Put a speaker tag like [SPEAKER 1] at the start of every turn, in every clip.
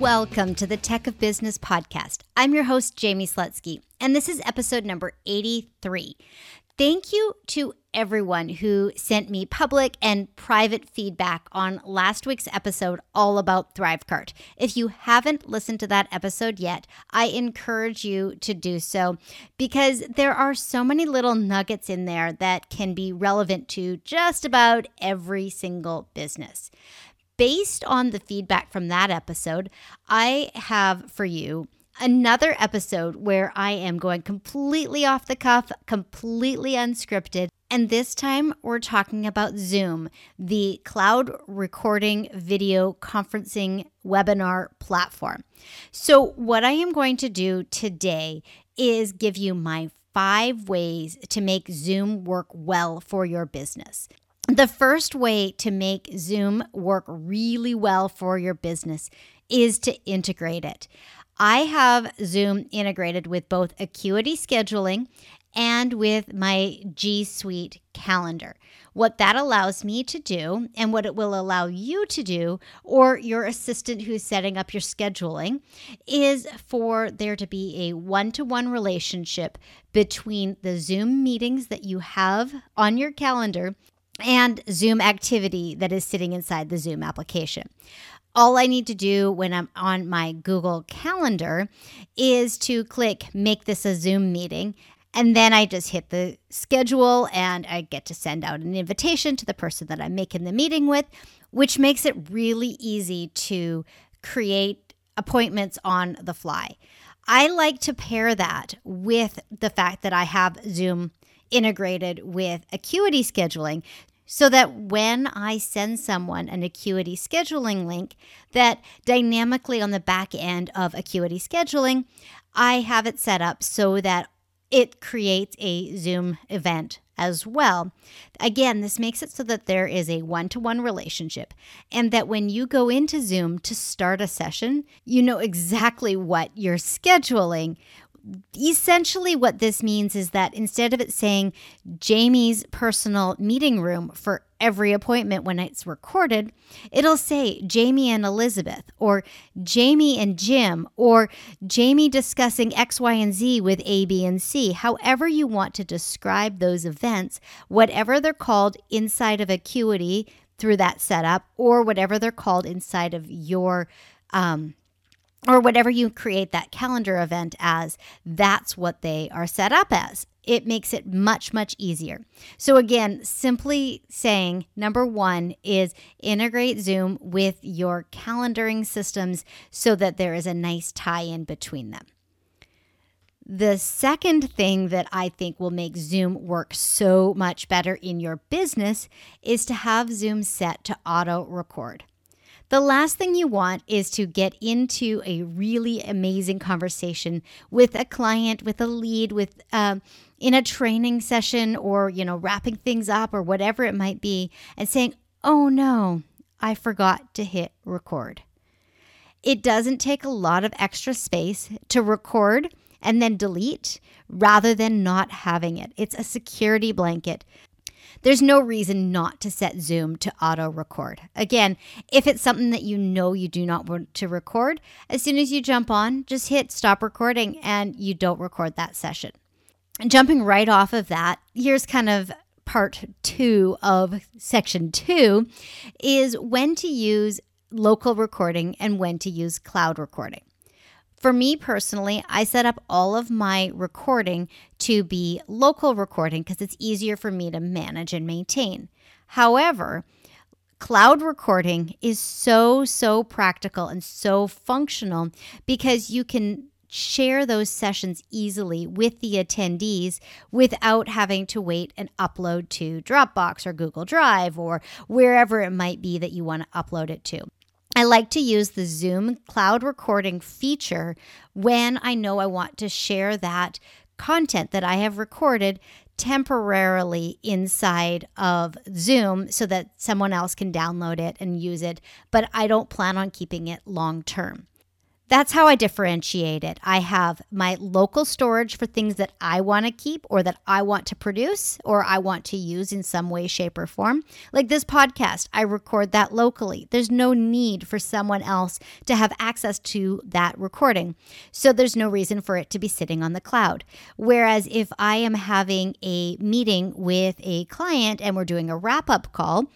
[SPEAKER 1] Welcome to the Tech of Business podcast. I'm your host, Jamie Slutsky, and this is episode number 83. Thank you to everyone who sent me public and private feedback on last week's episode all about ThriveCart. If you haven't listened to that episode yet, I encourage you to do so because there are so many little nuggets in there that can be relevant to just about every single business based on the feedback from that episode, I have for you another episode where I am going completely off the cuff, completely unscripted. And this time we're talking about Zoom, the cloud recording video conferencing webinar platform. So, what I am going to do today is give you my five ways to make Zoom work well for your business. The first way to make Zoom work really well for your business is to integrate it. I have Zoom integrated with both Acuity scheduling and with my G Suite calendar. What that allows me to do, and what it will allow you to do, or your assistant who's setting up your scheduling, is for there to be a one to one relationship between the Zoom meetings that you have on your calendar and Zoom activity that is sitting inside the Zoom application. All I need to do when I'm on my Google Calendar is to click make this a Zoom meeting. And then I just hit the schedule and I get to send out an invitation to the person that I'm making the meeting with, which makes it really easy to create appointments on the fly. I like to pair that with the fact that I have Zoom integrated with Acuity scheduling so that when I send someone an Acuity scheduling link, that dynamically on the back end of Acuity scheduling, I have it set up so that it creates a Zoom event as well. Again, this makes it so that there is a one to one relationship and that when you go into Zoom to start a session, you know exactly what you're scheduling essentially what this means is that instead of it saying Jamie's personal meeting room for every appointment when it's recorded, it'll say Jamie and Elizabeth or Jamie and Jim or Jamie discussing X, Y, and Z with A, B, and C. However, you want to describe those events, whatever they're called inside of Acuity through that setup or whatever they're called inside of your um, or whatever you create that calendar event as, that's what they are set up as. It makes it much, much easier. So, again, simply saying number one is integrate Zoom with your calendaring systems so that there is a nice tie in between them. The second thing that I think will make Zoom work so much better in your business is to have Zoom set to auto record. The last thing you want is to get into a really amazing conversation with a client, with a lead, with um, in a training session, or you know, wrapping things up, or whatever it might be, and saying, "Oh no, I forgot to hit record." It doesn't take a lot of extra space to record and then delete rather than not having it. It's a security blanket there's no reason not to set Zoom to auto record. Again, if it's something that you know you do not want to record, as soon as you jump on, just hit stop recording and you don't record that session. And jumping right off of that, here's kind of part two of section two is when to use local recording and when to use cloud recording. For me personally, I set up all of my recording to be local recording because it's easier for me to manage and maintain. However, cloud recording is so, so practical and so functional because you can share those sessions easily with the attendees without having to wait and upload to Dropbox or Google Drive or wherever it might be that you want to upload it to. I like to use the Zoom cloud recording feature when I know I want to share that content that I have recorded temporarily inside of Zoom so that someone else can download it and use it, but I don't plan on keeping it long term. That's how I differentiate it. I have my local storage for things that I want to keep or that I want to produce or I want to use in some way, shape, or form. Like this podcast, I record that locally. There's no need for someone else to have access to that recording. So there's no reason for it to be sitting on the cloud. Whereas if I am having a meeting with a client and we're doing a wrap up call,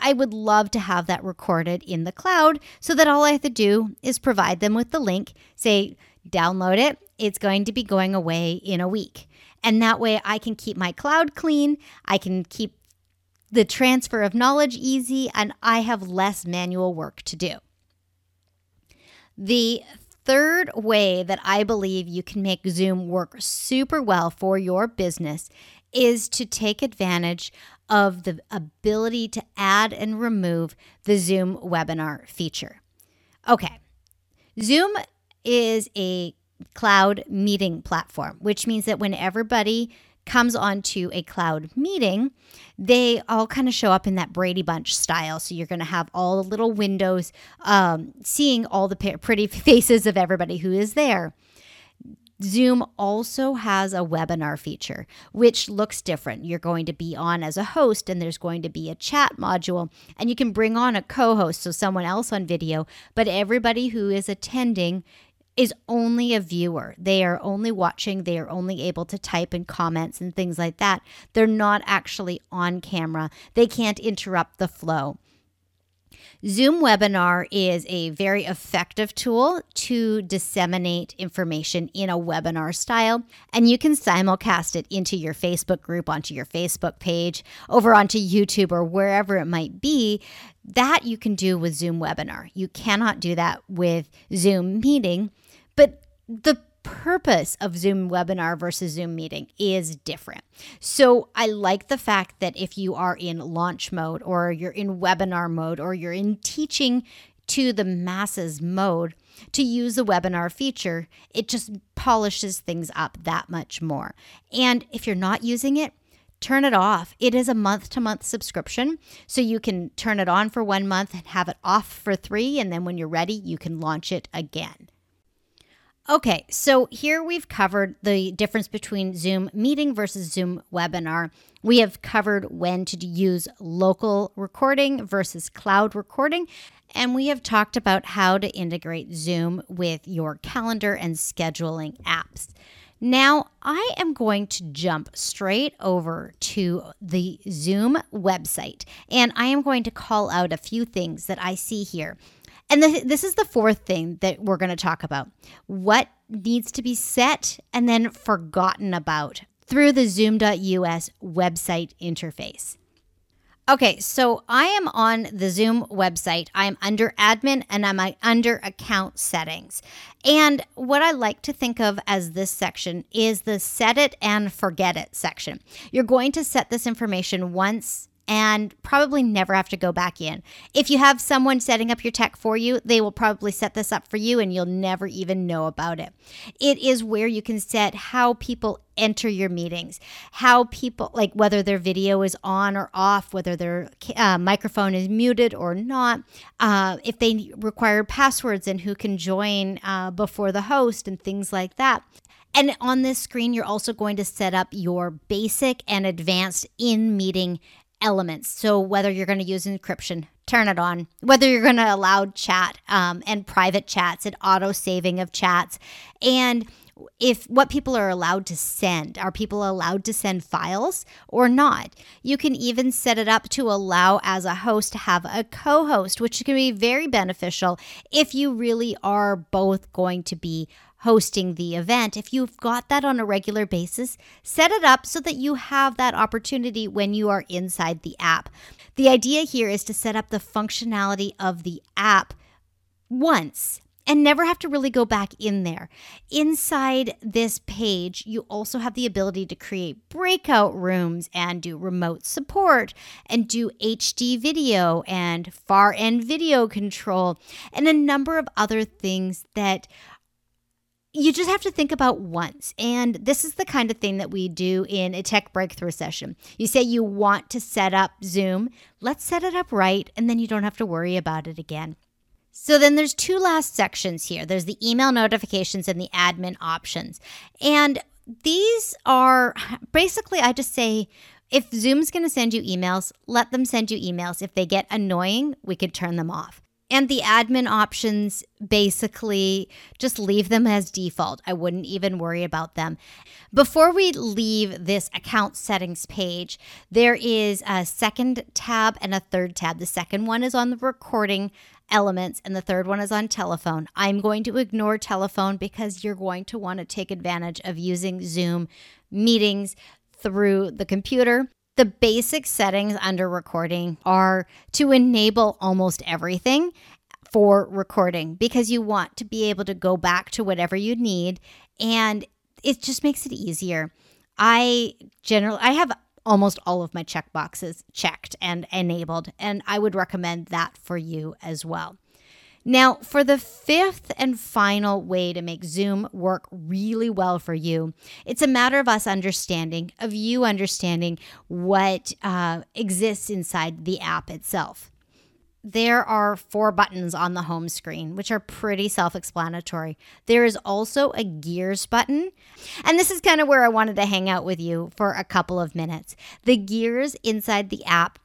[SPEAKER 1] I would love to have that recorded in the cloud so that all I have to do is provide them with the link, say, download it. It's going to be going away in a week. And that way I can keep my cloud clean. I can keep the transfer of knowledge easy, and I have less manual work to do. The third way that I believe you can make Zoom work super well for your business is to take advantage of the ability to add and remove the Zoom webinar feature. Okay, Zoom is a cloud meeting platform, which means that when everybody comes onto a cloud meeting, they all kind of show up in that Brady Bunch style. So you're going to have all the little windows um, seeing all the pretty faces of everybody who is there. Zoom also has a webinar feature, which looks different. You're going to be on as a host, and there's going to be a chat module, and you can bring on a co host, so someone else on video, but everybody who is attending is only a viewer. They are only watching, they are only able to type in comments and things like that. They're not actually on camera, they can't interrupt the flow. Zoom Webinar is a very effective tool to disseminate information in a webinar style, and you can simulcast it into your Facebook group, onto your Facebook page, over onto YouTube, or wherever it might be. That you can do with Zoom Webinar. You cannot do that with Zoom Meeting, but the purpose of Zoom webinar versus Zoom meeting is different. So I like the fact that if you are in launch mode or you're in webinar mode or you're in teaching to the masses mode to use the webinar feature, it just polishes things up that much more. And if you're not using it, turn it off. It is a month to month subscription. So you can turn it on for one month and have it off for three. And then when you're ready, you can launch it again. Okay, so here we've covered the difference between Zoom meeting versus Zoom webinar. We have covered when to use local recording versus cloud recording. And we have talked about how to integrate Zoom with your calendar and scheduling apps. Now, I am going to jump straight over to the Zoom website and I am going to call out a few things that I see here. And the, this is the fourth thing that we're going to talk about what needs to be set and then forgotten about through the Zoom.us website interface. Okay, so I am on the Zoom website. I'm under admin and I'm under account settings. And what I like to think of as this section is the set it and forget it section. You're going to set this information once and probably never have to go back in. If you have someone setting up your tech for you, they will probably set this up for you and you'll never even know about it. It is where you can set how people enter your meetings, how people, like whether their video is on or off, whether their uh, microphone is muted or not, uh, if they require passwords and who can join uh, before the host and things like that. And on this screen, you're also going to set up your basic and advanced in meeting elements. So whether you're going to use encryption, turn it on. Whether you're going to allow chat um, and private chats and auto saving of chats, and if what people are allowed to send are people allowed to send files or not you can even set it up to allow as a host to have a co-host which can be very beneficial if you really are both going to be hosting the event, if you've got that on a regular basis, set it up so that you have that opportunity when you are inside the app. The idea here is to set up the functionality of the app once and never have to really go back in there. Inside this page, you also have the ability to create breakout rooms and do remote support and do HD video and far end video control and a number of other things that you just have to think about once. And this is the kind of thing that we do in a tech breakthrough session. You say you want to set up Zoom, let's set it up right, and then you don't have to worry about it again. So then there's two last sections here. There's the email notifications and the admin options. And these are basically I just say if Zoom's going to send you emails, let them send you emails. If they get annoying, we could turn them off. And the admin options basically just leave them as default. I wouldn't even worry about them. Before we leave this account settings page, there is a second tab and a third tab. The second one is on the recording elements and the third one is on telephone. I'm going to ignore telephone because you're going to want to take advantage of using Zoom meetings through the computer. The basic settings under recording are to enable almost everything for recording because you want to be able to go back to whatever you need and it just makes it easier. I generally I have almost all of my check boxes checked and enabled and I would recommend that for you as well. Now, for the fifth and final way to make Zoom work really well for you, it's a matter of us understanding, of you understanding what uh, exists inside the app itself. There are four buttons on the home screen, which are pretty self explanatory. There is also a gears button. And this is kind of where I wanted to hang out with you for a couple of minutes. The gears inside the app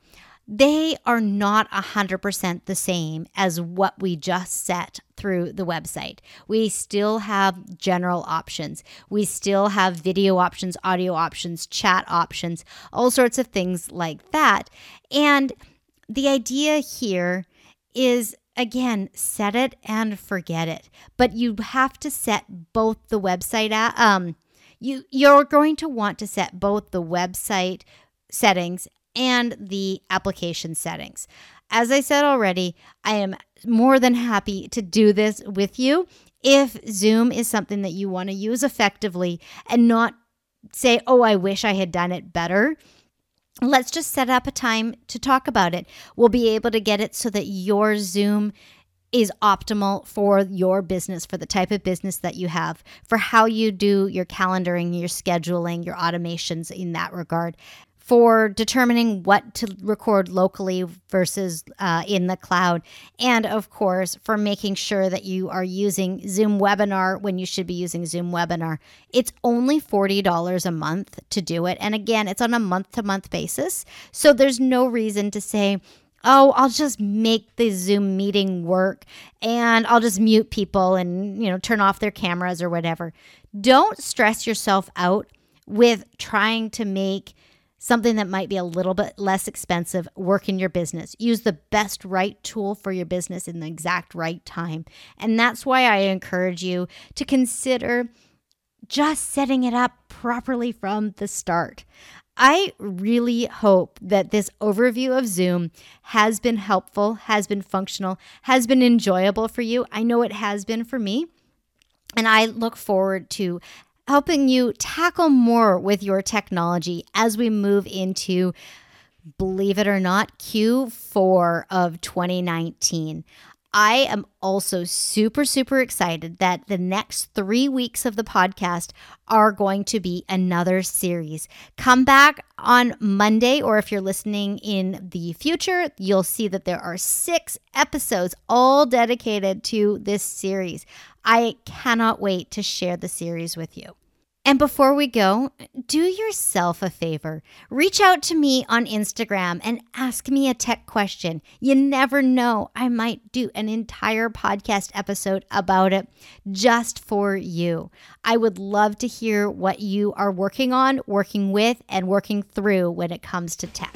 [SPEAKER 1] they are not 100% the same as what we just set through the website. We still have general options. We still have video options, audio options, chat options, all sorts of things like that. And the idea here is again, set it and forget it. But you have to set both the website um you you're going to want to set both the website settings and the application settings. As I said already, I am more than happy to do this with you if Zoom is something that you want to use effectively and not say, oh, I wish I had done it better. Let's just set up a time to talk about it. We'll be able to get it so that your Zoom is optimal for your business, for the type of business that you have, for how you do your calendaring, your scheduling, your automations in that regard for determining what to record locally versus uh, in the cloud. And of course, for making sure that you are using Zoom Webinar when you should be using Zoom Webinar. It's only $40 a month to do it. And again, it's on a month to month basis. So there's no reason to say, oh, I'll just make the Zoom meeting work and I'll just mute people and, you know, turn off their cameras or whatever. Don't stress yourself out with trying to make something that might be a little bit less expensive, work in your business. Use the best right tool for your business in the exact right time. And that's why I encourage you to consider just setting it up properly from the start. I really hope that this overview of Zoom has been helpful, has been functional, has been enjoyable for you. I know it has been for me. And I look forward to helping you tackle more with your technology as we move into, believe it or not, Q4 of 2019. I am also super, super excited that the next three weeks of the podcast are going to be another series. Come back on Monday, or if you're listening in the future, you'll see that there are six episodes all dedicated to this series. I cannot wait to share the series with you. And before we go, do yourself a favor. Reach out to me on Instagram and ask me a tech question. You never know, I might do an entire podcast episode about it just for you. I would love to hear what you are working on, working with, and working through when it comes to tech.